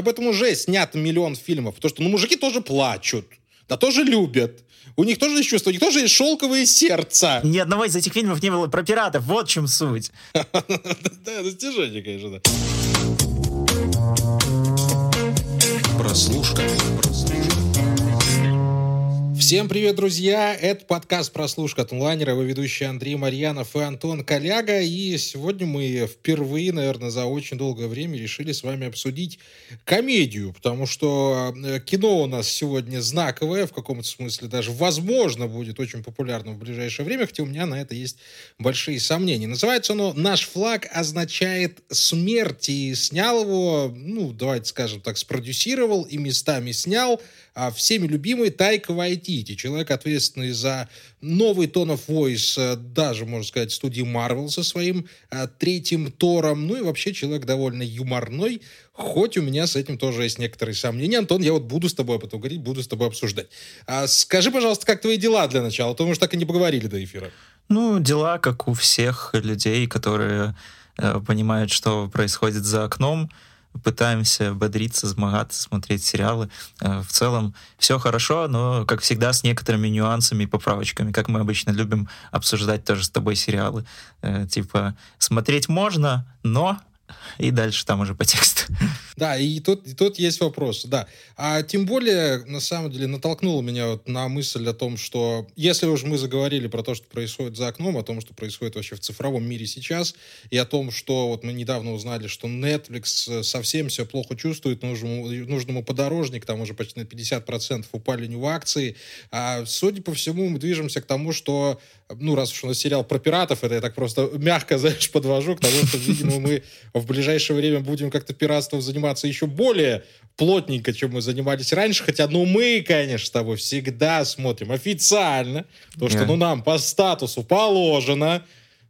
об этом уже снят миллион фильмов. Потому что, ну, мужики тоже плачут, да тоже любят. У них тоже есть чувства, у них тоже есть шелковые сердца. Ни одного из этих фильмов не было про пиратов, вот в чем суть. Да, достижение, конечно, да. Прослушка. Всем привет, друзья! Это подкаст «Прослушка» от онлайнера. Его ведущие Андрей Марьянов и Антон Коляга. И сегодня мы впервые, наверное, за очень долгое время решили с вами обсудить комедию, потому что э, кино у нас сегодня знаковое, в каком-то смысле даже, возможно, будет очень популярным в ближайшее время, хотя у меня на это есть большие сомнения. Называется оно «Наш флаг означает смерть», и снял его, ну, давайте скажем так, спродюсировал и местами снял а всеми любимый Тайка Вайтити, человек, ответственный за новый Tone of Voice, э, даже, можно сказать, студии Marvel со своим а, третьим Тором, ну и вообще человек довольно юморной, хоть у меня с этим тоже есть некоторые сомнения. Антон, я вот буду с тобой об этом говорить, буду с тобой обсуждать. А скажи, пожалуйста, как твои дела для начала, то мы же так и не поговорили до эфира. Ну, дела, как у всех людей, которые э, понимают, что происходит за окном, пытаемся бодриться, змагаться, смотреть сериалы. Э, в целом все хорошо, но, как всегда, с некоторыми нюансами и поправочками, как мы обычно любим обсуждать тоже с тобой сериалы. Э, типа, смотреть можно, но и дальше там уже по тексту. Да, и тут, и тут есть вопрос, да. А тем более, на самом деле, натолкнуло меня вот на мысль о том, что если уж мы заговорили про то, что происходит за окном, о том, что происходит вообще в цифровом мире сейчас, и о том, что вот мы недавно узнали, что Netflix совсем все плохо чувствует, нужному, нужному подорожник, там уже почти на 50% упали у него акции. А, судя по всему, мы движемся к тому, что ну, раз уж у нас сериал про пиратов, это я так просто мягко, знаешь, подвожу к тому, что, видимо, мы в ближайшее время будем как-то пиратством заниматься еще более плотненько, чем мы занимались раньше, хотя, ну, мы, конечно, с тобой всегда смотрим официально, потому что, ну, нам по статусу положено,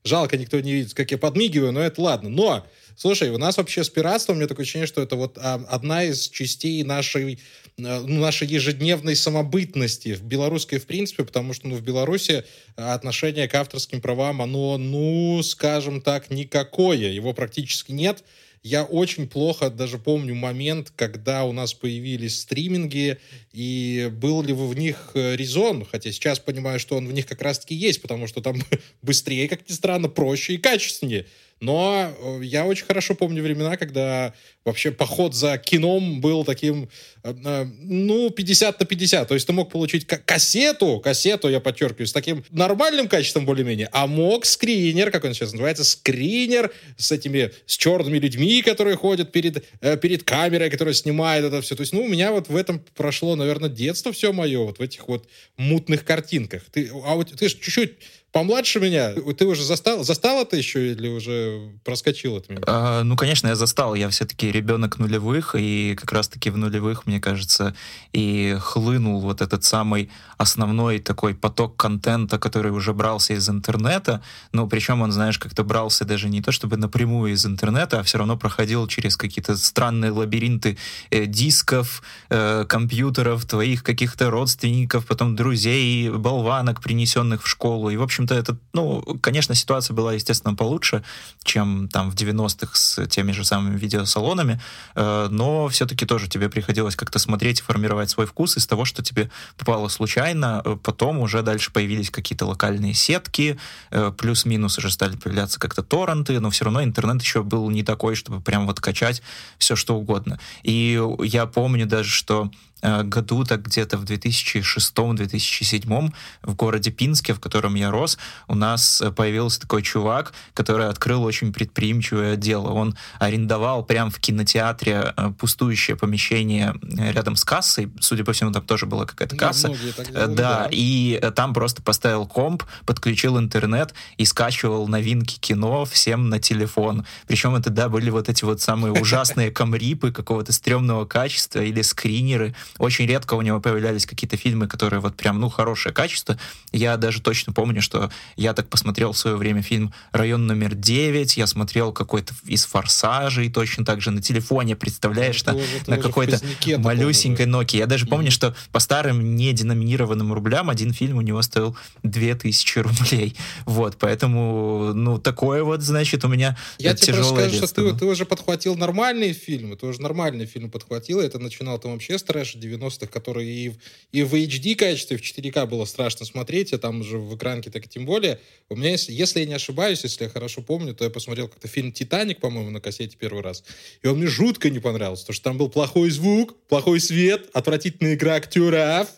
жалко, никто не видит, как я подмигиваю, но это ладно, но Слушай, у нас вообще с пиратством, у меня такое ощущение, что это вот а, одна из частей нашей, а, нашей ежедневной самобытности в белорусской, в принципе, потому что ну, в Беларуси отношение к авторским правам, оно, ну, скажем так, никакое. Его практически нет. Я очень плохо даже помню момент, когда у нас появились стриминги, и был ли в них э, резон, хотя сейчас понимаю, что он в них как раз-таки есть, потому что там быстрее, как ни странно, проще и качественнее. Но э, я очень хорошо помню времена, когда вообще поход за кином был таким, э, э, ну, 50 на 50. То есть ты мог получить кассету, кассету, я подчеркиваю, с таким нормальным качеством более-менее, а мог скринер, как он сейчас называется, скринер с этими, с черными людьми, которые ходят перед, перед камерой, которая снимает это все. То есть, ну, у меня вот в этом прошло, наверное, детство все мое, вот в этих вот мутных картинках. Ты, а вот ты же чуть-чуть помладше меня. Ты уже застал, застал это еще или уже проскочил это? А, ну, конечно, я застал. Я все-таки ребенок нулевых, и как раз-таки в нулевых, мне кажется, и хлынул вот этот самый основной такой поток контента, который уже брался из интернета. Но причем он, знаешь, как-то брался даже не то чтобы напрямую из интернета, а все равно проходил через какие-то странные лабиринты э, дисков, э, компьютеров, твоих каких-то родственников, потом друзей, болванок, принесенных в школу. И, в общем, общем-то, это, ну, конечно, ситуация была, естественно, получше, чем там в 90-х с теми же самыми видеосалонами, э, но все-таки тоже тебе приходилось как-то смотреть и формировать свой вкус из того, что тебе попало случайно. Э, потом уже дальше появились какие-то локальные сетки, э, плюс-минус уже стали появляться как-то торренты, но все равно интернет еще был не такой, чтобы прям вот качать все, что угодно. И я помню даже, что году, так где-то в 2006-2007 в городе Пинске, в котором я рос, у нас э, появился такой чувак, который открыл очень предприимчивое дело. Он арендовал прямо в кинотеатре э, пустующее помещение рядом с кассой, судя по всему, там тоже была какая-то касса. Делали, да, да, и там просто поставил комп, подключил интернет и скачивал новинки кино всем на телефон. Причем это, да, были вот эти вот самые ужасные камрипы какого-то стрёмного качества или скринеры, очень редко у него появлялись какие-то фильмы, которые вот прям, ну, хорошее качество. Я даже точно помню, что я так посмотрел в свое время фильм «Район номер 9», я смотрел какой-то из «Форсажей», точно так же на телефоне, представляешь, ну, на, на какой-то малюсенькой Nokia. Я даже помню, что по старым неденоминированным рублям один фильм у него стоил 2000 рублей. Вот, поэтому, ну, такое вот, значит, у меня Я тебе просто скажу, что ты, ты уже подхватил нормальные фильмы, ты уже нормальные фильмы подхватил, это начинал там вообще с трэша 90-х, которые и, и в HD качестве, в 4К было страшно смотреть, а там уже в экранке так и тем более. У меня, если, если я не ошибаюсь, если я хорошо помню, то я посмотрел как-то фильм «Титаник», по-моему, на кассете первый раз, и он мне жутко не понравился, потому что там был плохой звук, плохой свет, отвратительная игра актеров,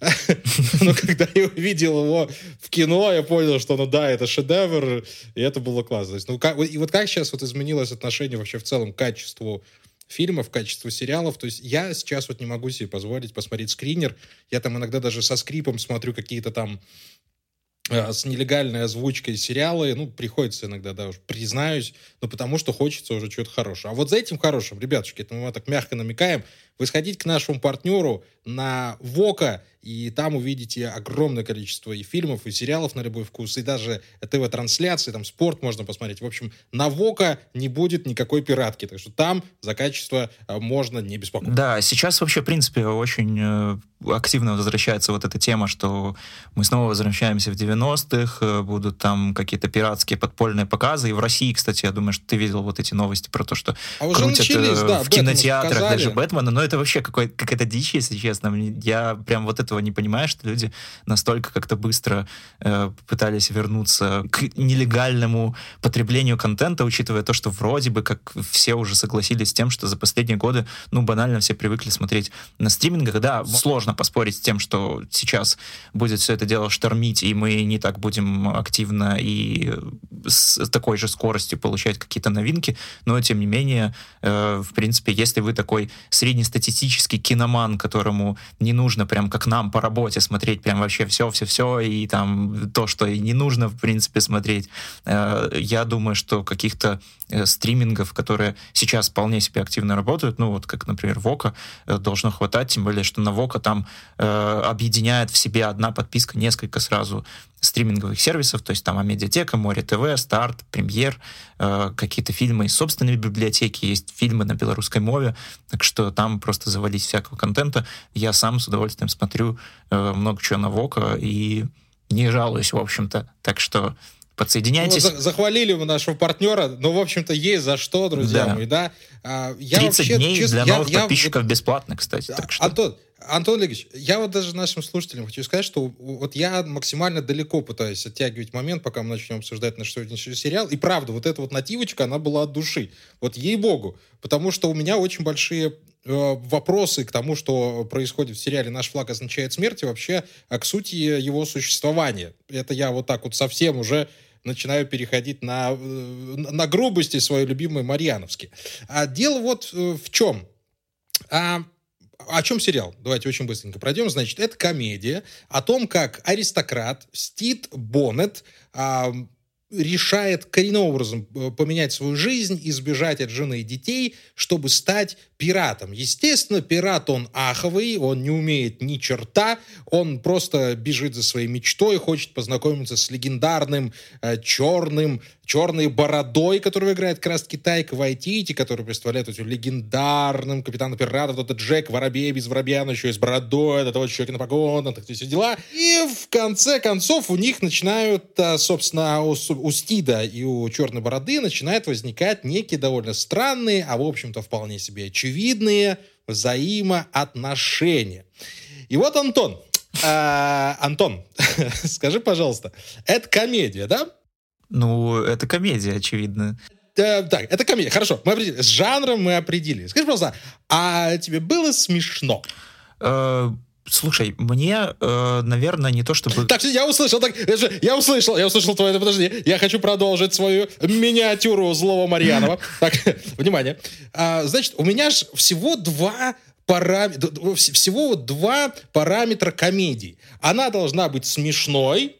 но когда я увидел его в кино, я понял, что, ну да, это шедевр, и это было классно. ну, как, и вот как сейчас вот изменилось отношение вообще в целом к качеству фильмов, качеству сериалов. То есть я сейчас вот не могу себе позволить посмотреть скринер. Я там иногда даже со скрипом смотрю какие-то там э, с нелегальной озвучкой сериалы, ну, приходится иногда, да, уж признаюсь, но потому что хочется уже чего-то хорошего. А вот за этим хорошим, ребятушки, это мы так мягко намекаем, вы сходите к нашему партнеру на Вока, и там увидите огромное количество и фильмов, и сериалов на любой вкус, и даже ТВ-трансляции, там спорт можно посмотреть. В общем, на Вока не будет никакой пиратки, так что там за качество э, можно не беспокоиться. Да, сейчас вообще, в принципе, очень э, активно возвращается вот эта тема, что мы снова возвращаемся в 90-х, э, будут там какие-то пиратские подпольные показы, и в России, кстати, я думаю, что ты видел вот эти новости про то, что а крутят начались, да, в кинотеатрах даже Бэтмена, но это вообще какая-то дичь, если честно. Я прям вот этого не понимаю, что люди настолько как-то быстро э, пытались вернуться к нелегальному потреблению контента, учитывая то, что вроде бы как все уже согласились с тем, что за последние годы, ну, банально все привыкли смотреть на стримингах. Да, сложно поспорить с тем, что сейчас будет все это дело штормить, и мы не так будем активно и с такой же скоростью получать какие-то новинки, но, тем не менее, э, в принципе, если вы такой среднестатистический киноман, которому не нужно прям как нам по работе смотреть прям вообще все-все-все, и там то, что и не нужно, в принципе, смотреть. Э, я думаю, что каких-то э, стримингов, которые сейчас вполне себе активно работают, ну вот как, например, Вока, э, должно хватать, тем более, что на Вока там объединяет в себе одна подписка несколько сразу стриминговых сервисов, то есть там Амедиатека, Море ТВ, Старт, Премьер, э, какие-то фильмы из собственной библиотеки, есть фильмы на белорусской мове, так что там просто завались всякого контента. Я сам с удовольствием смотрю э, много чего на Вока и не жалуюсь, в общем-то. Так что подсоединяйтесь. Ну, захвалили мы нашего партнера, но, в общем-то, есть за что, друзья да. мои, да. А, я 30 вообще, дней честно, для новых я, подписчиков я, бесплатно, кстати. Так что... Антон, Антон Олегович, я вот даже нашим слушателям хочу сказать, что вот я максимально далеко пытаюсь оттягивать момент, пока мы начнем обсуждать наш сегодняшний сериал. И правда, вот эта вот нативочка, она была от души. Вот ей-богу. Потому что у меня очень большие э, вопросы к тому, что происходит в сериале «Наш флаг означает смерть» и вообще а к сути его существования. Это я вот так вот совсем уже начинаю переходить на, э, на грубости свои любимые Марьяновские. А дело вот э, в чем. А, о чем сериал? Давайте очень быстренько пройдем. Значит, это комедия о том, как аристократ Стит Боннет а, решает коренным образом э, поменять свою жизнь, избежать от жены и детей, чтобы стать пиратом. Естественно, пират он аховый, он не умеет ни черта, он просто бежит за своей мечтой, хочет познакомиться с легендарным э, черным черной бородой, которого играет как раз Китайка Вайтити, который представляет этим легендарным капитаном пиратов, этот Джек Воробей без воробья, но еще и с бородой, это вот щеки на погонах, так все дела. И в конце концов у них начинают, а, собственно, у, Стида и у Черной Бороды начинают возникать некие довольно странные, а в общем-то вполне себе очевидные взаимоотношения. И вот Антон, а, Антон, скажи, пожалуйста, это комедия, да? Ну, это комедия, очевидно. Э, так, это комедия. Хорошо, мы определили. С жанром мы определили. Скажи, пожалуйста, а тебе было смешно? Э, слушай, мне, э, наверное, не то чтобы... Так, я услышал, так, я услышал, я услышал твое, подожди, я хочу продолжить свою миниатюру злого Марьянова. Так, внимание. А, значит, у меня же всего два параметра, всего два параметра комедии. Она должна быть смешной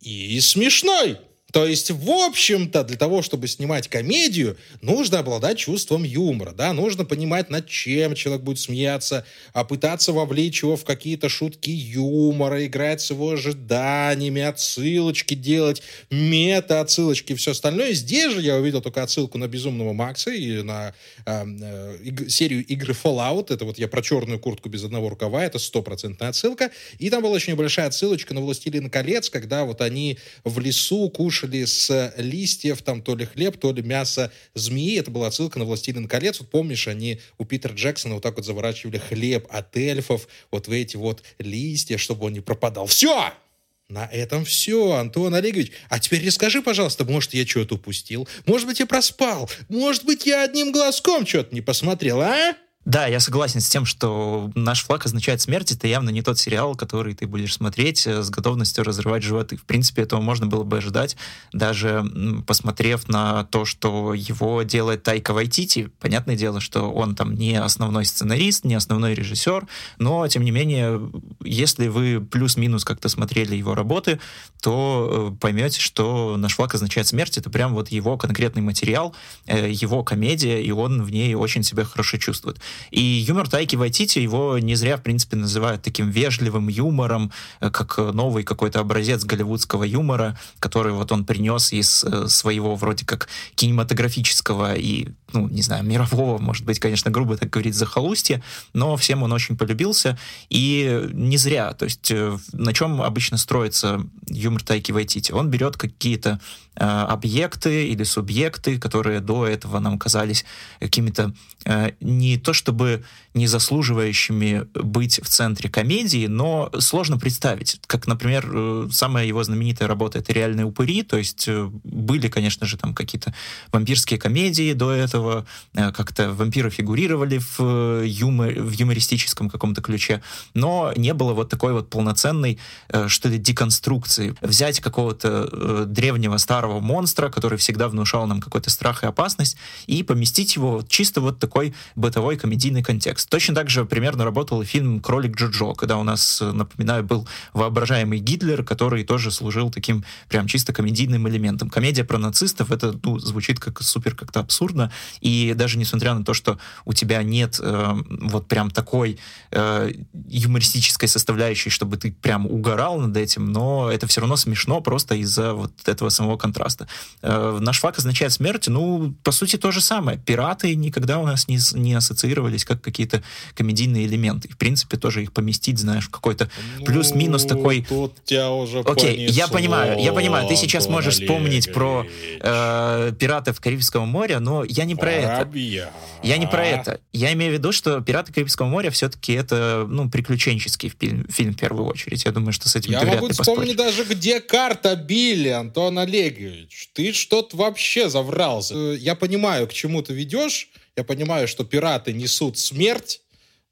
и смешной. То есть, в общем-то, для того, чтобы снимать комедию, нужно обладать чувством юмора, да, нужно понимать, над чем человек будет смеяться, а пытаться вовлечь его в какие-то шутки юмора, играть с его ожиданиями, отсылочки делать, мета-отсылочки и все остальное. Здесь же я увидел только отсылку на «Безумного Макса» и на э, э, серию игры Fallout. Это вот я про черную куртку без одного рукава, это стопроцентная отсылка. И там была очень небольшая отсылочка на «Властелин колец», когда вот они в лесу кушали с листьев там то ли хлеб, то ли мясо змеи. Это была отсылка на «Властелин колец». Вот помнишь, они у Питера Джексона вот так вот заворачивали хлеб от эльфов вот в эти вот листья, чтобы он не пропадал. Все! На этом все, Антон Олегович. А теперь расскажи, пожалуйста, может, я что-то упустил? Может быть, я проспал? Может быть, я одним глазком что-то не посмотрел, а? Да, я согласен с тем, что «Наш флаг означает смерть» — это явно не тот сериал, который ты будешь смотреть э, с готовностью разрывать животы. В принципе, этого можно было бы ожидать, даже посмотрев на то, что его делает Тайка Вайтити. Понятное дело, что он там не основной сценарист, не основной режиссер, но, тем не менее, если вы плюс-минус как-то смотрели его работы, то э, поймете, что «Наш флаг означает смерть» — это прям вот его конкретный материал, э, его комедия, и он в ней очень себя хорошо чувствует. И юмор Тайки Вайтити, его не зря, в принципе, называют таким вежливым юмором, э, как новый какой-то образец голливудского юмора, который вот он принес из э, своего вроде как кинематографического и, ну, не знаю, мирового, может быть, конечно, грубо так говорить, захолустья, но всем он очень полюбился, и не зря. То есть э, на чем обычно строится юмор Тайки Вайтити? Он берет какие-то э, объекты или субъекты, которые до этого нам казались какими-то э, не то чтобы не заслуживающими быть в центре комедии, но сложно представить. Как, например, э, самая его знаменитая работа — это «Реальные упыри», то есть э, были, конечно же, там какие-то вампирские комедии до этого, э, как-то вампиры фигурировали в, юмор, в юмористическом каком-то ключе, но не было вот такой вот полноценной, что ли, деконструкции. Взять какого-то древнего старого монстра, который всегда внушал нам какой-то страх и опасность, и поместить его чисто вот такой бытовой комедийный контекст. Точно так же примерно работал фильм «Кролик Джоджо», когда у нас, напоминаю, был воображаемый Гитлер, который тоже служил таким прям чисто комедийным элементом. Комедия про нацистов, это ну, звучит как супер как-то абсурдно, и даже несмотря на то, что у тебя нет э, вот прям такой э, юмористической составляющей, чтобы ты прям угорал над этим, но это все равно смешно просто из-за вот этого самого контраста. Э, наш факт означает смерть, ну, по сути, то же самое. Пираты никогда у нас не, не ассоциировались как какие-то комедийные элементы. И, в принципе, тоже их поместить, знаешь, в какой-то ну, плюс-минус такой... Тут тебя уже Окей, понесло, я понимаю, я понимаю. Ты сейчас можешь вспомнить про э, пиратов Карибского моря, но я не про Воробья. это. Я не про это. Я имею в виду, что «Пираты Карибского моря» все-таки это, ну, приключенческий фильм, фильм в первую очередь. Я думаю, что с этим я ты могу вспомнить даже, где карта Билли, Антон Олегович. Ты что-то вообще заврался. Э, я понимаю, к чему ты ведешь, я понимаю, что пираты несут смерть,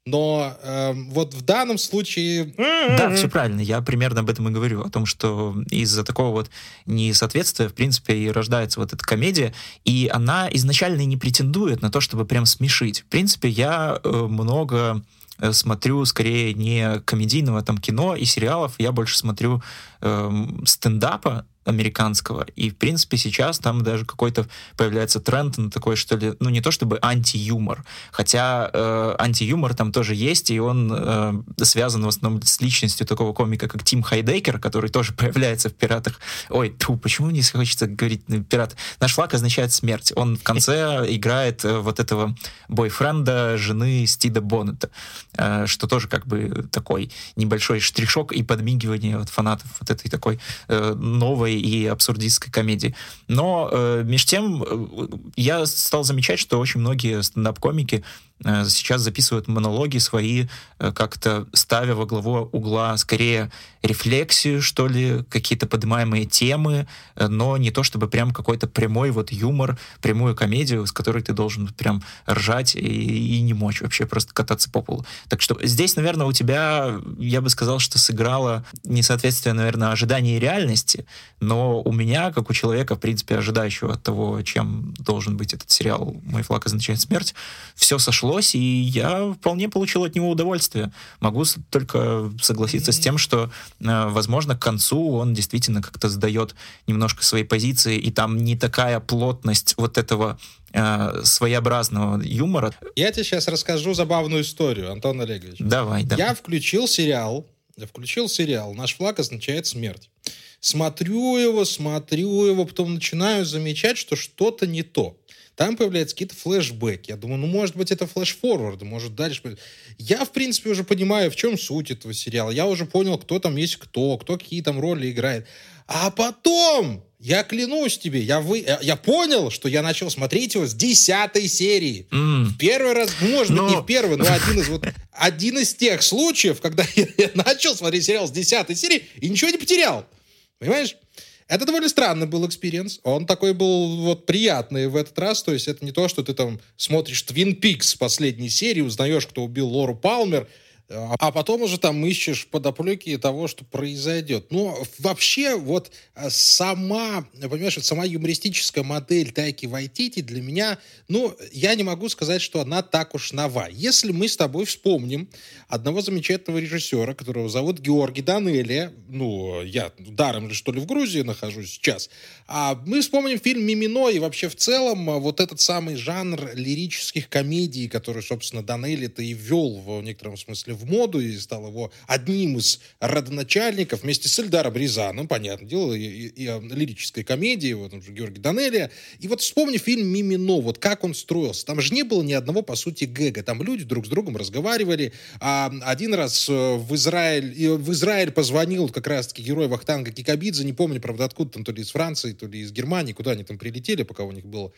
но э, вот в данном случае... Да, все правильно. Я примерно об этом и говорю. О том, что из-за такого вот несоответствия, в принципе, и рождается вот эта комедия. И она изначально не претендует на то, чтобы прям смешить. В принципе, я э, много э, смотрю скорее не комедийного там кино и сериалов, я больше смотрю э, стендапа, американского. И, в принципе, сейчас там даже какой-то появляется тренд на такой, что ли, ну, не то чтобы анти-юмор, хотя э, анти-юмор там тоже есть, и он э, связан в основном с личностью такого комика, как Тим Хайдекер, который тоже появляется в «Пиратах». Ой, тьфу, почему не хочется говорить «Пират»? Наш флаг означает смерть. Он в конце играет э, вот этого бойфренда жены Стида Боннета, э, что тоже как бы такой небольшой штришок и подмигивание от фанатов вот этой такой э, новой и абсурдистской комедии. Но э, между тем э, я стал замечать, что очень многие стендап-комики сейчас записывают монологи свои, э, как-то ставя во главу угла скорее рефлексию, что ли, какие-то поднимаемые темы, э, но не то чтобы прям какой-то прямой вот юмор, прямую комедию, с которой ты должен прям ржать и, и не мочь вообще просто кататься по полу. Так что здесь, наверное, у тебя, я бы сказал, что сыграло несоответствие, наверное, ожиданий и реальности, но у меня, как у человека, в принципе, ожидающего от того, чем должен быть этот сериал «Мой флаг означает смерть», все сошло пришлось, и я вполне получил от него удовольствие. Могу только согласиться mm-hmm. с тем, что, э, возможно, к концу он действительно как-то сдает немножко свои позиции, и там не такая плотность вот этого э, своеобразного юмора. Я тебе сейчас расскажу забавную историю, Антон Олегович. Давай, давай. Я включил сериал, я включил сериал «Наш флаг означает смерть». Смотрю его, смотрю его, потом начинаю замечать, что что-то не то. Там появляются какие-то флешбеки. Я думаю, ну, может быть, это флеш-форварды, может, дальше... Я, в принципе, уже понимаю, в чем суть этого сериала. Я уже понял, кто там есть кто, кто какие там роли играет. А потом, я клянусь тебе, я, вы, я понял, что я начал смотреть его с десятой серии. Mm. В первый раз, ну, может но... быть, не в первый, но один из, вот, один из тех случаев, когда я, я начал смотреть сериал с десятой серии и ничего не потерял. Понимаешь? Это довольно странный был experience. Он такой был вот приятный в этот раз. То есть это не то, что ты там смотришь Твин Пикс последней серии, узнаешь, кто убил Лору Палмер, а потом уже там ищешь подоплеки того, что произойдет. Но вообще вот э, сама, понимаешь, вот сама юмористическая модель Тайки Вайтити для меня, ну, я не могу сказать, что она так уж нова. Если мы с тобой вспомним одного замечательного режиссера, которого зовут Георгий Данелия, ну, я даром ли что ли в Грузии нахожусь сейчас, а мы вспомним фильм «Мимино» и вообще в целом э, вот этот самый жанр лирических комедий, который, собственно, Данелли-то и ввел в некотором смысле в моду и стал его одним из родоначальников вместе с Эльдаром Рязаном, понятное дело, и, и, и лирической комедии, вот он же Георгий Данелия. И вот вспомни фильм «Мимино», вот как он строился. Там же не было ни одного, по сути, гэга. Там люди друг с другом разговаривали. А один раз э, в Израиль, в Израиль позвонил как раз-таки герой Вахтанга Кикабидзе, не помню, правда, откуда там, то ли из Франции, то ли из Германии, куда они там прилетели, пока у них была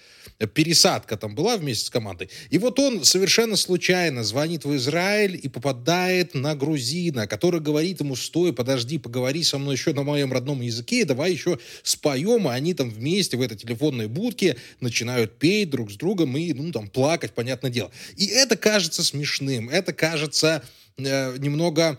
пересадка там была вместе с командой. И вот он совершенно случайно звонит в Израиль и попадает нападает на грузина, который говорит ему, стой, подожди, поговори со мной еще на моем родном языке, давай еще споем, и они там вместе в этой телефонной будке начинают петь друг с другом и, ну, там, плакать, понятное дело. И это кажется смешным, это кажется э, немного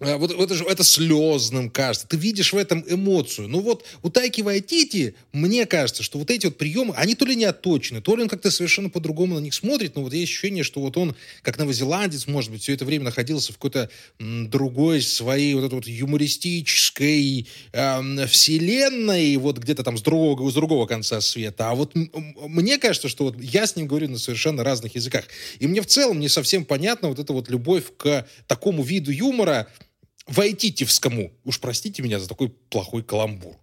вот, вот это же это слезным кажется. Ты видишь в этом эмоцию. Ну вот у Тайки Вайтити, мне кажется, что вот эти вот приемы, они то ли не отточены, то ли он как-то совершенно по-другому на них смотрит, но вот есть ощущение, что вот он, как новозеландец, может быть, все это время находился в какой-то другой своей вот этой вот юмористической э, вселенной, вот где-то там с другого, с другого конца света. А вот мне кажется, что вот я с ним говорю на совершенно разных языках. И мне в целом не совсем понятно вот эта вот любовь к такому виду юмора, Войтитевскому. Уж простите меня за такой плохой каламбур.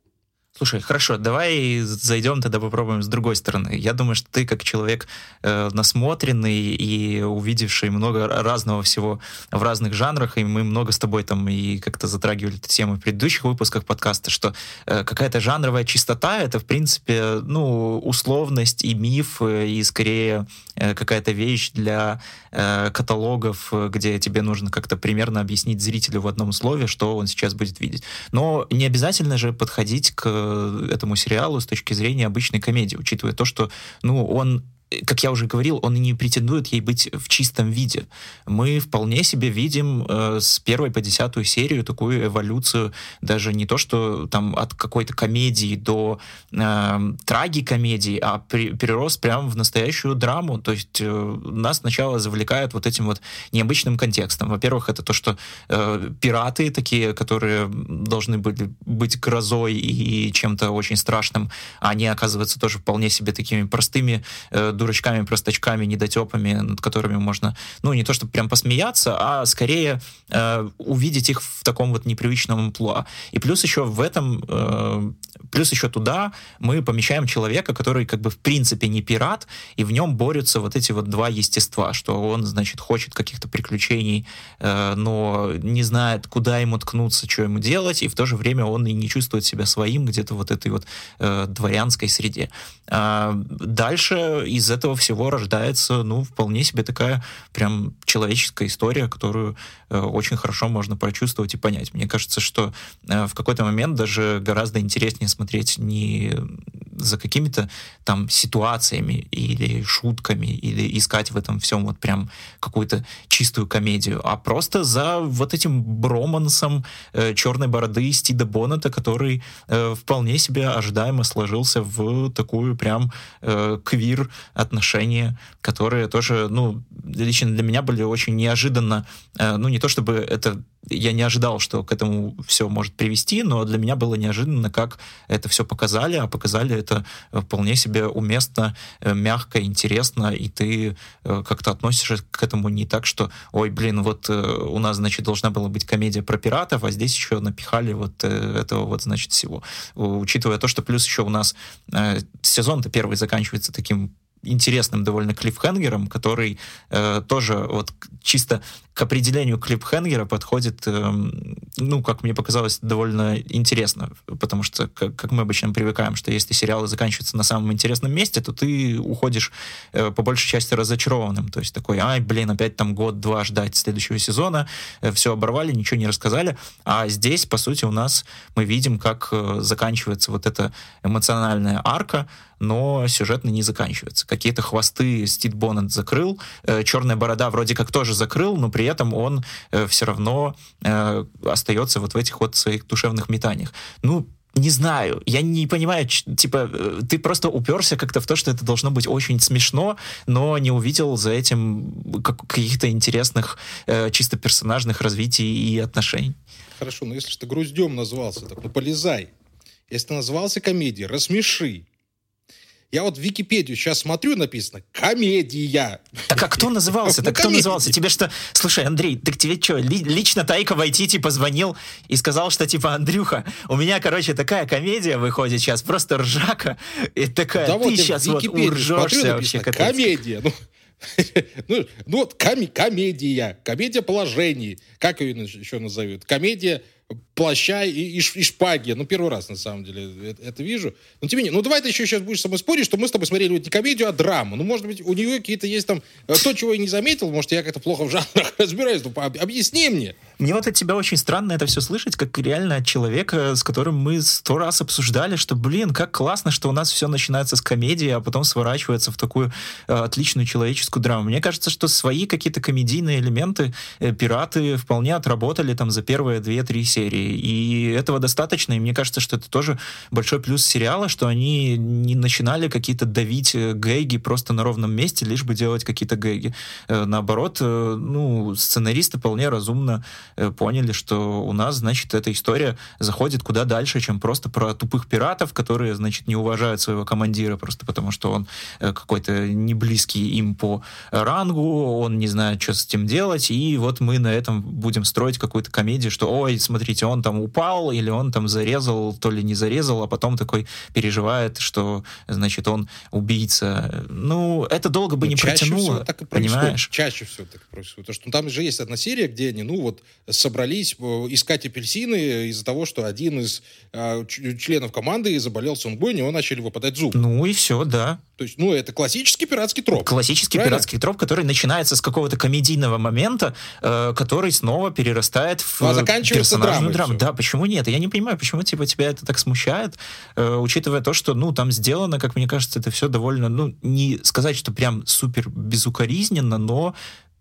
Слушай, хорошо, давай зайдем тогда попробуем с другой стороны. Я думаю, что ты как человек э, насмотренный и увидевший много разного всего в разных жанрах, и мы много с тобой там и как-то затрагивали эту тему в предыдущих выпусках подкаста, что э, какая-то жанровая чистота — это, в принципе, ну, условность и миф, э, и скорее э, какая-то вещь для э, каталогов, где тебе нужно как-то примерно объяснить зрителю в одном слове, что он сейчас будет видеть. Но не обязательно же подходить к этому сериалу с точки зрения обычной комедии, учитывая то, что, ну, он как я уже говорил, он и не претендует ей быть в чистом виде. Мы вполне себе видим э, с первой по десятую серию такую эволюцию, даже не то, что там от какой-то комедии до э, трагикомедии, а при, перерос прямо в настоящую драму. То есть э, нас сначала завлекают вот этим вот необычным контекстом. Во-первых, это то, что э, пираты такие, которые должны были быть грозой и чем-то очень страшным, они оказываются тоже вполне себе такими простыми э, дурачками, простачками, недотепами, над которыми можно, ну, не то чтобы прям посмеяться, а скорее э, увидеть их в таком вот непривычном амплуа. И плюс еще в этом, э, плюс еще туда мы помещаем человека, который как бы в принципе не пират, и в нем борются вот эти вот два естества, что он, значит, хочет каких-то приключений, э, но не знает, куда ему ткнуться, что ему делать, и в то же время он и не чувствует себя своим где-то вот этой вот э, дворянской среде. А дальше из из этого всего рождается, ну, вполне себе такая прям человеческая история, которую очень хорошо можно прочувствовать и понять. Мне кажется, что э, в какой-то момент даже гораздо интереснее смотреть не за какими-то там ситуациями или шутками, или искать в этом всем вот прям какую-то чистую комедию, а просто за вот этим бромансом э, черной бороды Стида Боннета, который э, вполне себе ожидаемо сложился в такую прям э, квир отношения, которые тоже, ну, лично для меня были очень неожиданно, э, ну, не то чтобы это я не ожидал, что к этому все может привести, но для меня было неожиданно, как это все показали, а показали это вполне себе уместно, э, мягко, интересно, и ты э, как-то относишься к этому не так, что, ой, блин, вот э, у нас, значит, должна была быть комедия про пиратов, а здесь еще напихали вот этого вот, значит, всего. Учитывая то, что плюс еще у нас сезон-то первый заканчивается таким интересным довольно клиффхенгером, который э, тоже вот чисто к определению клипхенгера подходит, э, ну, как мне показалось, довольно интересно, потому что, как, как мы обычно привыкаем, что если сериалы заканчиваются на самом интересном месте, то ты уходишь э, по большей части разочарованным, то есть такой, ай, блин, опять там год-два ждать следующего сезона, э, все оборвали, ничего не рассказали, а здесь, по сути, у нас мы видим, как э, заканчивается вот эта эмоциональная арка, но сюжетно не заканчивается. Какие-то хвосты Стит Боннет закрыл, Черная борода вроде как тоже закрыл, но при этом он э, все равно э, остается вот в этих вот своих душевных метаниях. Ну, не знаю, я не понимаю, типа, э, ты просто уперся как-то в то, что это должно быть очень смешно, но не увидел за этим каких-то интересных э, чисто персонажных развитий и отношений. Хорошо, но если ты груздем назвался, так ну полезай. Если ты назвался комедией, рассмеши. Я вот в Википедию сейчас смотрю, написано «комедия». Так а кто назывался? Так кто назывался? Тебе что... Слушай, Андрей, так тебе что, лично Тайка Вайтити позвонил и сказал, что типа, Андрюха, у меня, короче, такая комедия выходит сейчас, просто ржака, и такая, ты сейчас вот уржешься вообще. Комедия. Ну, ну, ну вот ком- комедия, комедия положений, как ее еще назовут? Комедия плаща и, и, и шпаги. Ну, первый раз, на самом деле, это, это вижу. Но тем не менее, ну, давай ты еще сейчас будешь со мной спорить, что мы с тобой смотрели вот не комедию, а драму. Ну, может быть, у нее какие-то есть там... Э, то, чего я не заметил, может, я как-то плохо в жанрах разбираюсь. Ну, объясни мне. Мне вот от тебя очень странно это все слышать, как реально от человека, с которым мы сто раз обсуждали, что, блин, как классно, что у нас все начинается с комедии, а потом сворачивается в такую э, отличную человеческую драму. Мне кажется, что свои какие-то комедийные элементы э, пираты вполне отработали там за первые две-три серии. И этого достаточно, и мне кажется, что это тоже большой плюс сериала, что они не начинали какие-то давить э, гэги просто на ровном месте, лишь бы делать какие-то гэги. Э, наоборот, э, ну, сценаристы вполне разумно поняли, что у нас, значит, эта история заходит куда дальше, чем просто про тупых пиратов, которые, значит, не уважают своего командира просто потому, что он какой-то не близкий им по рангу, он не знает, что с этим делать, и вот мы на этом будем строить какую-то комедию, что, ой, смотрите, он там упал, или он там зарезал, то ли не зарезал, а потом такой переживает, что, значит, он убийца. Ну, это долго бы ну, не чаще протянуло, всего так и понимаешь? Чаще всего так и происходит. Потому что ну, там же есть одна серия, где они, ну, вот, собрались э, искать апельсины из-за того, что один из э, членов команды заболел сунгой, и него начали выпадать зубы. Ну и все, да. То есть, ну, это классический пиратский троп. Классический правильно? пиратский троп, который начинается с какого-то комедийного момента, э, который снова перерастает в ну, а заканчивается персонажную драму. Да, почему нет? Я не понимаю, почему типа тебя это так смущает, э, учитывая то, что, ну, там сделано, как мне кажется, это все довольно, ну, не сказать, что прям супер безукоризненно, но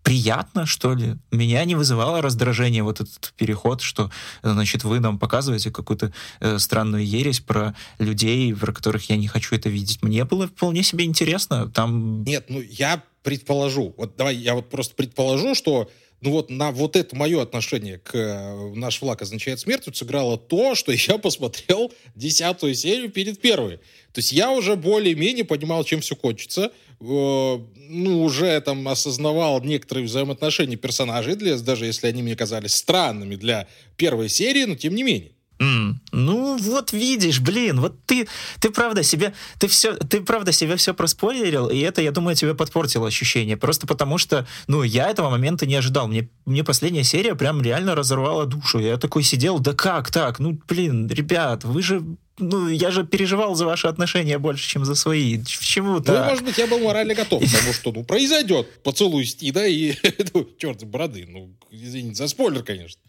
приятно, что ли. Меня не вызывало раздражение вот этот переход, что, значит, вы нам показываете какую-то э, странную ересь про людей, про которых я не хочу это видеть. Мне было вполне себе интересно. Там... Нет, ну, я предположу. Вот давай я вот просто предположу, что ну вот на вот это мое отношение к э, «Наш флаг означает смерть» вот сыграло то, что я посмотрел десятую серию перед первой. То есть я уже более-менее понимал, чем все кончится. Э, ну, уже там осознавал некоторые взаимоотношения персонажей, для, даже если они мне казались странными для первой серии, но тем не менее. Mm. Ну вот видишь, блин, вот ты, ты правда себе, ты все, ты правда себе все проспойлерил, и это, я думаю, тебе подпортило ощущение, просто потому что, ну, я этого момента не ожидал, мне, мне последняя серия прям реально разорвала душу, я такой сидел, да как так, ну, блин, ребят, вы же ну, я же переживал за ваши отношения больше, чем за свои. Почему так? Ну, может быть, я был морально готов к тому, что, ну, произойдет поцелуй Стида и, ну, черт, бороды. Ну, извините за спойлер, конечно.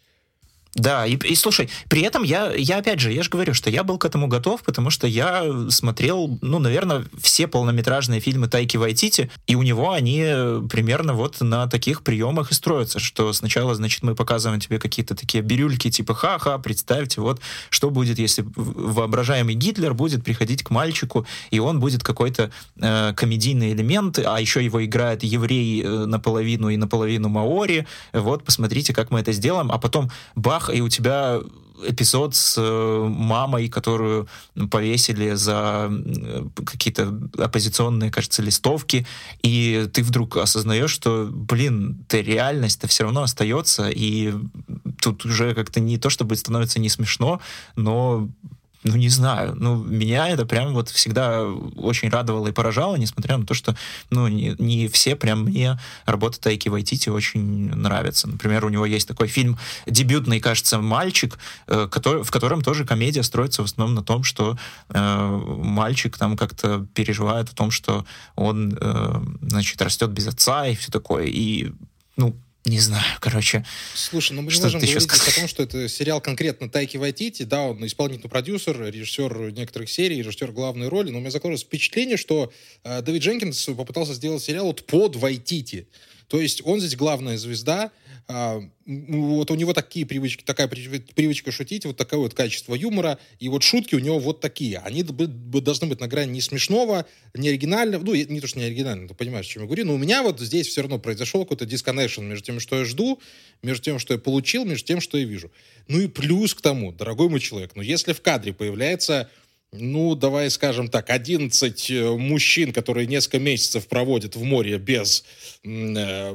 Да, и, и слушай, при этом я, я опять же, я же говорю, что я был к этому готов, потому что я смотрел, ну, наверное, все полнометражные фильмы Тайки Вайтити, и у него они примерно вот на таких приемах и строятся, что сначала, значит, мы показываем тебе какие-то такие бирюльки, типа, ха-ха, представьте, вот что будет, если воображаемый Гитлер будет приходить к мальчику, и он будет какой-то э, комедийный элемент, а еще его играет еврей э, наполовину и наполовину маори, вот, посмотрите, как мы это сделаем, а потом бах, и у тебя эпизод с э, мамой, которую повесили за какие-то оппозиционные, кажется, листовки, и ты вдруг осознаешь, что, блин, ты реальность-то все равно остается, и тут уже как-то не то, чтобы становится не смешно, но ну, не знаю, ну, меня это прям вот всегда очень радовало и поражало, несмотря на то, что, ну, не, не все прям мне работа Тайки Вайтити очень нравится. Например, у него есть такой фильм дебютный, кажется, «Мальчик», э, который, в котором тоже комедия строится в основном на том, что э, мальчик там как-то переживает о том, что он, э, значит, растет без отца и все такое. И, ну, не знаю, короче. Слушай, ну мы не можем говорить о том, что это сериал конкретно Тайки Вайтити, да, он исполнительный продюсер, режиссер некоторых серий, режиссер главной роли, но у меня закладывается впечатление, что э, Дэвид Дженкинс попытался сделать сериал вот под Вайтити. То есть он здесь главная звезда, а, вот у него такие привычки, такая привычка шутить, вот такое вот качество юмора, и вот шутки у него вот такие. Они должны быть на грани не смешного, не оригинального, ну, не то, что не оригинального, ты понимаешь, о чем я говорю, но у меня вот здесь все равно произошел какой-то disconnection между тем, что я жду, между тем, что я получил, между тем, что я вижу. Ну и плюс к тому, дорогой мой человек, ну если в кадре появляется ну, давай скажем так, 11 э, мужчин, которые несколько месяцев проводят в море без э,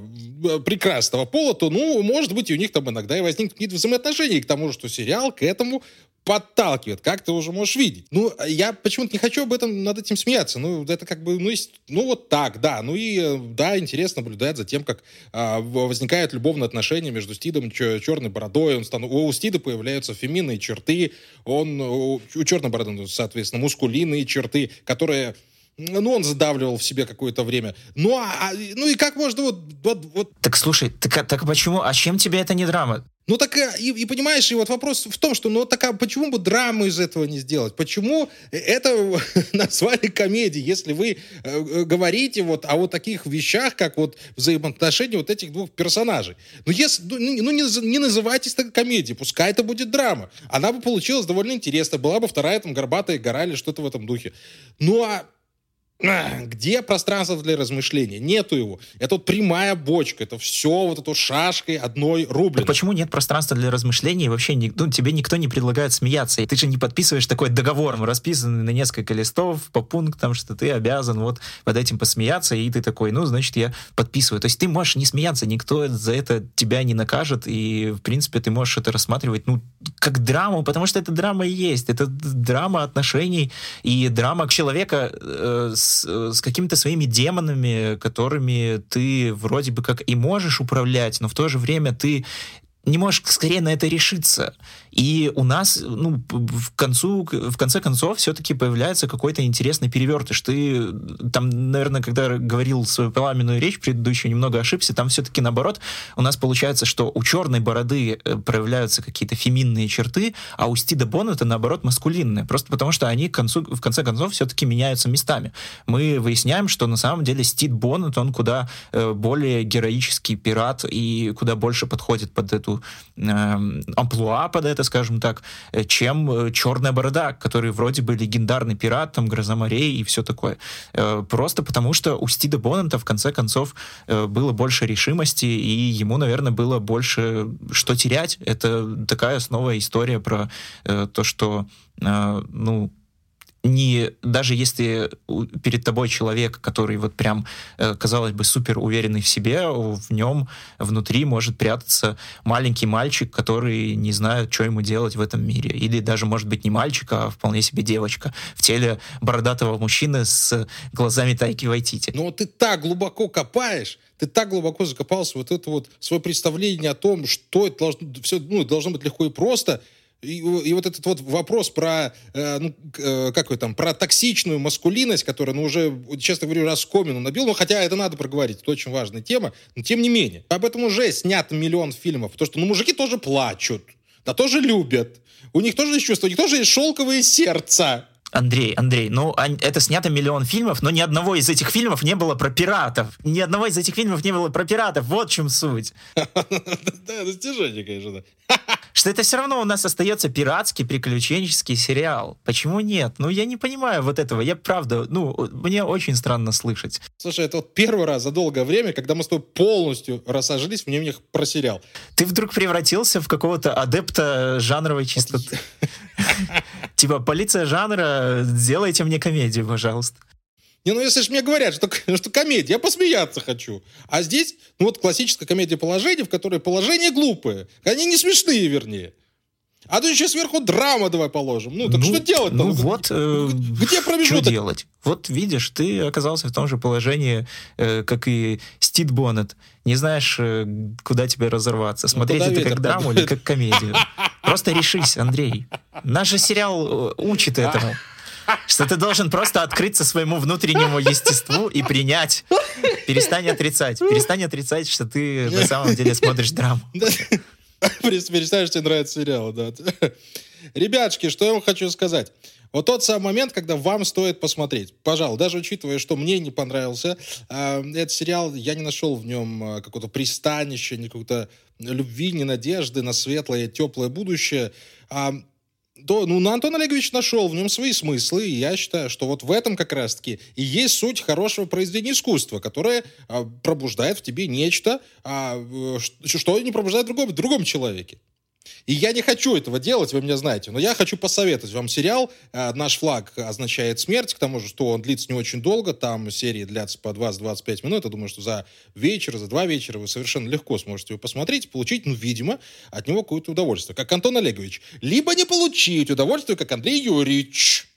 прекрасного пола, то, ну, может быть, у них там иногда и возникнут какие-то взаимоотношения. К тому что сериал к этому подталкивает, как ты уже можешь видеть. Ну, я почему-то не хочу об этом, над этим смеяться. Ну, это как бы, ну, есть, ну, вот так, да. Ну и, э, да, интересно наблюдать за тем, как а, возникают любовные отношения между Стидом и черной бородой. Он стану... У Стида появляются феминные черты, он, у, у черной бороды, ну, соответственно, мускулинные черты, которые ну, он задавливал в себе какое-то время. Ну, а, а ну и как можно вот, вот, вот... Так слушай, так, так почему, а чем тебе это не драма? Ну так э, и, и понимаешь, и вот вопрос в том, что ну так а почему бы драму из этого не сделать? Почему это назвали комедией, если вы э, э, говорите вот о вот таких вещах, как вот взаимоотношения вот этих двух персонажей? Ну, если, ну, ну не, не называйте это комедией, пускай это будет драма. Она бы получилась довольно интересно, была бы вторая там горбатая гора или что-то в этом духе. Ну а где пространство для размышления? Нету его. Это вот прямая бочка. Это все вот эту шашкой одной рубль. Так почему нет пространства для размышлений? И вообще ну, тебе никто не предлагает смеяться. И ты же не подписываешь такой договор, расписанный на несколько листов по пунктам, что ты обязан вот под этим посмеяться. И ты такой, ну, значит, я подписываю. То есть ты можешь не смеяться, никто за это тебя не накажет. И, в принципе, ты можешь это рассматривать, ну, как драму, потому что это драма и есть. Это драма отношений и драма человека э, с с, какими-то своими демонами, которыми ты вроде бы как и можешь управлять, но в то же время ты не можешь скорее на это решиться. И у нас, ну, в, концу, в конце концов, все-таки появляется какой-то интересный перевертыш. Ты там, наверное, когда говорил свою пламенную речь предыдущую, немного ошибся, там все-таки наоборот, у нас получается, что у черной бороды э, проявляются какие-то феминные черты, а у Стида Боннета, наоборот, маскулинные. Просто потому, что они к концу, в конце концов все-таки меняются местами. Мы выясняем, что на самом деле Стид Боннет, он куда э, более героический пират и куда больше подходит под эту э, амплуа, под это скажем так, э, чем э, «Черная борода», который вроде бы легендарный пират, там, «Гроза морей» и все такое. Э, просто потому, что у Стида Боннета, в конце концов, было больше решимости, и ему, наверное, было больше что терять. Это такая снова история про то, что, ну, не даже если перед тобой человек, который вот прям, э, казалось бы, супер уверенный в себе, в нем внутри может прятаться маленький мальчик, который не знает, что ему делать в этом мире. Или даже, может быть, не мальчик, а вполне себе девочка в теле бородатого мужчины с глазами Тайки Вайтити. Но ты так глубоко копаешь, ты так глубоко закопался вот это вот свое представление о том, что это должно, все, ну, должно быть легко и просто, и, и вот этот вот вопрос про, э, ну, э, как вы там, про токсичную маскулинность, которая, ну, уже, честно говоря, раскомину набил, ну, хотя это надо проговорить, это очень важная тема, но тем не менее. Об этом уже снято миллион фильмов, потому что, ну, мужики тоже плачут. да тоже любят. У них тоже есть чувства, у них тоже есть шелковые сердца. Андрей, Андрей, ну это снято миллион фильмов, но ни одного из этих фильмов не было про пиратов. Ни одного из этих фильмов не было про пиратов. Вот в чем суть. Да, достижение, конечно. Что это все равно у нас остается пиратский приключенческий сериал. Почему нет? Ну, я не понимаю вот этого. Я правда, ну, мне очень странно слышать. Слушай, это вот первый раз за долгое время, когда мы с тобой полностью рассажились в мнениях про сериал. Ты вдруг превратился в какого-то адепта жанровой чистоты. Типа, полиция жанра, сделайте мне комедию, пожалуйста. Не, ну если же мне говорят, что, что комедия, я посмеяться хочу. А здесь, ну вот классическая комедия положений, в которой положения глупые. Они не смешные, вернее. А то еще сверху драма давай положим. Ну, так ну, что делать-то? Ну, вот, э, где промежуток? Что делать? Вот видишь, ты оказался в том же положении, э, как и Стит Боннет. Не знаешь, э, куда тебе разорваться. Ну, Смотреть ну, это как драму или как комедию. Просто решись, Андрей. Наш же сериал э, учит этому. Что ты должен просто открыться своему внутреннему естеству и принять. Перестань отрицать. Перестань отрицать, что ты на самом деле смотришь драму. Перестань, что тебе нравится сериал, да. Ребятушки, что я вам хочу сказать. Вот тот самый момент, когда вам стоит посмотреть. Пожалуй, даже учитывая, что мне не понравился э, этот сериал, я не нашел в нем э, какого-то пристанища, ни какой-то любви, ни надежды на светлое, теплое будущее. А то, ну, Антон Олегович нашел в нем свои смыслы, и я считаю, что вот в этом как раз-таки и есть суть хорошего произведения искусства, которое а, пробуждает в тебе нечто, а, что не пробуждает в другом, в другом человеке. И я не хочу этого делать, вы меня знаете, но я хочу посоветовать вам сериал э, «Наш флаг означает смерть», к тому же, что он длится не очень долго, там серии длятся по 20-25 минут, я думаю, что за вечер, за два вечера вы совершенно легко сможете его посмотреть, получить, ну, видимо, от него какое-то удовольствие, как Антон Олегович. Либо не получить удовольствие, как Андрей Юрьевич.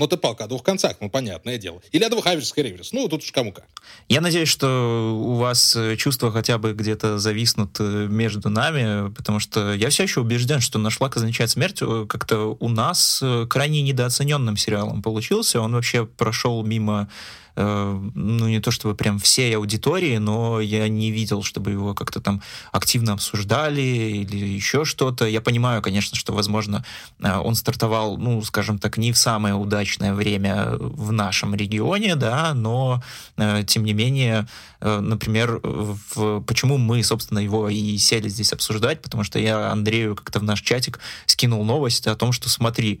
Ну, ты палка о двух концах, ну, понятное дело. Или о двух аверс реверс. Ну, тут уж кому как. Я надеюсь, что у вас э, чувства хотя бы где-то зависнут э, между нами, потому что я все еще убежден, что «Наш флаг означает смерть» э, как-то у нас крайне недооцененным сериалом получился. Он вообще прошел мимо ну, не то чтобы прям всей аудитории, но я не видел, чтобы его как-то там активно обсуждали или еще что-то. Я понимаю, конечно, что, возможно, э, он стартовал, ну, скажем так, не в самое удачное время в нашем регионе, да, но, э, тем не менее, например, в, почему мы, собственно, его и сели здесь обсуждать, потому что я Андрею как-то в наш чатик скинул новость о том, что, смотри,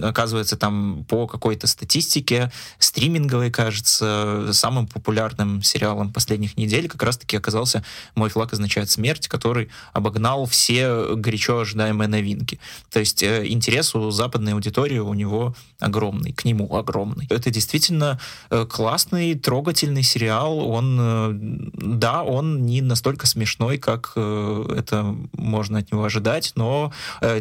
оказывается, там по какой-то статистике стриминговой, кажется, самым популярным сериалом последних недель как раз-таки оказался «Мой флаг означает смерть», который обогнал все горячо ожидаемые новинки. То есть э, интерес у западной аудитории у него огромный, к нему огромный. Это действительно э, классный, трогательный сериал. Он, э, да, он не настолько смешной, как это можно от него ожидать, но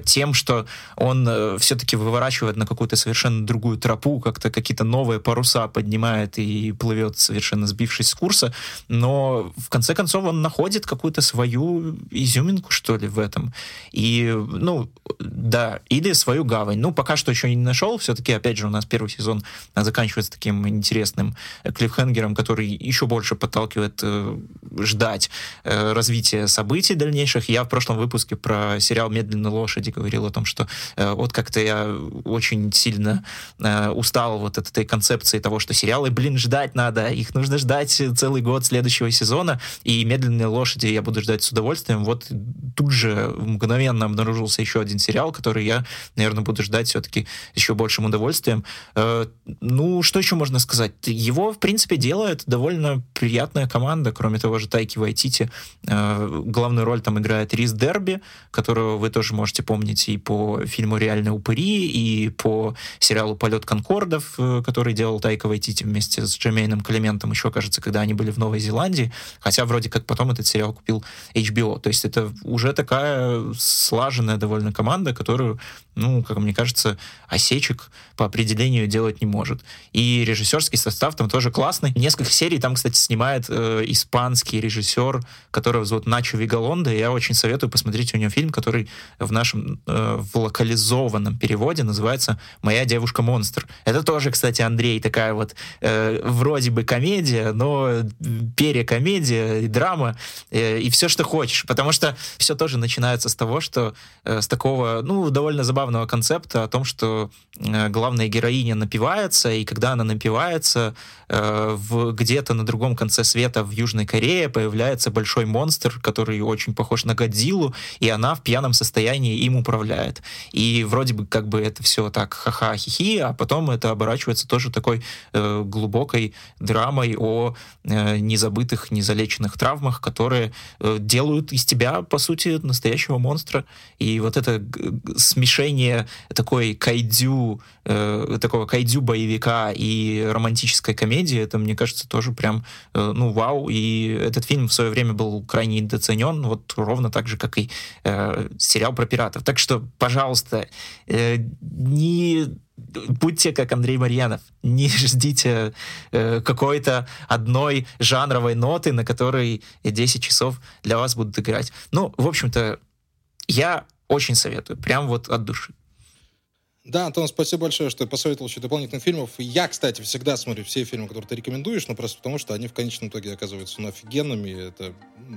тем, что он все-таки выворачивает на какую-то совершенно другую тропу, как-то какие-то новые паруса паруса поднимает и плывет, совершенно сбившись с курса, но в конце концов он находит какую-то свою изюминку, что ли, в этом. И, ну, да, или свою гавань. Ну, пока что еще не нашел, все-таки, опять же, у нас первый сезон заканчивается таким интересным клиффхенгером, который еще больше подталкивает э, ждать э, развития событий дальнейших. Я в прошлом выпуске про сериал «Медленные лошади» говорил о том, что э, вот как-то я очень сильно э, устал вот от этой концепции концепции того, что сериалы, блин, ждать надо, их нужно ждать целый год следующего сезона, и «Медленные лошади» я буду ждать с удовольствием. Вот тут же мгновенно обнаружился еще один сериал, который я, наверное, буду ждать все-таки еще большим удовольствием. Э, ну, что еще можно сказать? Его, в принципе, делает довольно приятная команда, кроме того же Тайки Вайтити. Э, главную роль там играет Рис Дерби, которого вы тоже можете помнить и по фильму «Реальные упыри», и по сериалу «Полет Конкордов», э, который делал Тайка Вайтити вместе с Джемейном Клементом еще, кажется, когда они были в Новой Зеландии, хотя вроде как потом этот сериал купил HBO. То есть это уже такая слаженная довольно команда, которую ну, как мне кажется, осечек по определению делать не может. И режиссерский состав там тоже классный. Несколько серий там, кстати, снимает э, испанский режиссер, которого зовут Начо Вигалонда. Я очень советую посмотреть у него фильм, который в нашем э, в локализованном переводе называется «Моя девушка-монстр». Это тоже, кстати, Андрей, такая вот э, вроде бы комедия, но перекомедия и драма, э, и все, что хочешь. Потому что все тоже начинается с того, что э, с такого, ну, довольно забавного концепта о том, что э, главная героиня напивается, и когда она напивается, э, в, где-то на другом конце света в Южной Корее появляется большой монстр, который очень похож на Годзиллу, и она в пьяном состоянии им управляет. И вроде бы как бы это все так ха-ха, хихи, а потом это оборачивается тоже такой э, глубокой драмой о э, незабытых, незалеченных травмах, которые э, делают из тебя, по сути, настоящего монстра. И вот это смешение такой кайдю, э, такого кайдю боевика и романтической комедии, это, мне кажется, тоже прям, э, ну, вау. И этот фильм в свое время был крайне недооценен, вот ровно так же, как и э, сериал про пиратов. Так что, пожалуйста, э, не будьте как Андрей Марьянов, не ждите э, какой-то одной жанровой ноты, на которой 10 часов для вас будут играть. Ну, в общем-то, я очень советую, прям вот от души. Да, Антон, спасибо большое, что посоветовал еще дополнительных фильмов. Я, кстати, всегда смотрю все фильмы, которые ты рекомендуешь, но просто потому, что они в конечном итоге оказываются ну, офигенными. Это,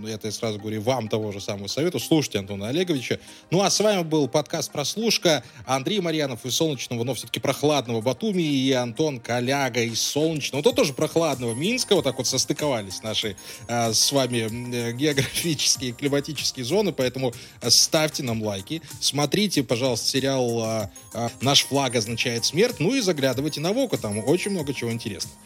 это я сразу говорю вам того же самого совету. Слушайте Антона Олеговича. Ну, а с вами был подкаст «Прослушка». Андрей Марьянов из солнечного, но все-таки прохладного Батуми и Антон Коляга из солнечного, то тоже прохладного Минска. Вот так вот состыковались наши а, с вами э, географические, климатические зоны, поэтому ставьте нам лайки. Смотрите, пожалуйста, сериал а, наш флаг означает смерть, ну и заглядывайте на Воку, там очень много чего интересного.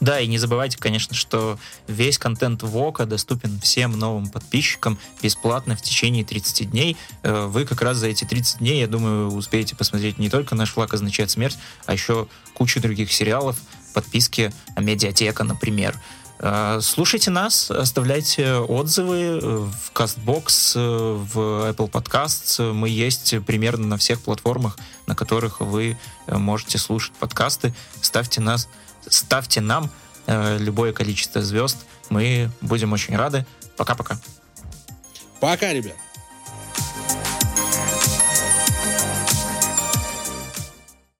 Да, и не забывайте, конечно, что весь контент Вока доступен всем новым подписчикам бесплатно в течение 30 дней. Э, вы как раз за эти 30 дней, я думаю, успеете посмотреть не только «Наш флаг означает смерть», а еще кучу других сериалов, подписки «Медиатека», например. Э, слушайте нас, оставляйте отзывы в CastBox, в Apple Podcasts. Мы есть примерно на всех платформах, на которых вы можете слушать подкасты. Ставьте нас, ставьте нам э, любое количество звезд. Мы будем очень рады. Пока-пока. Пока, ребят.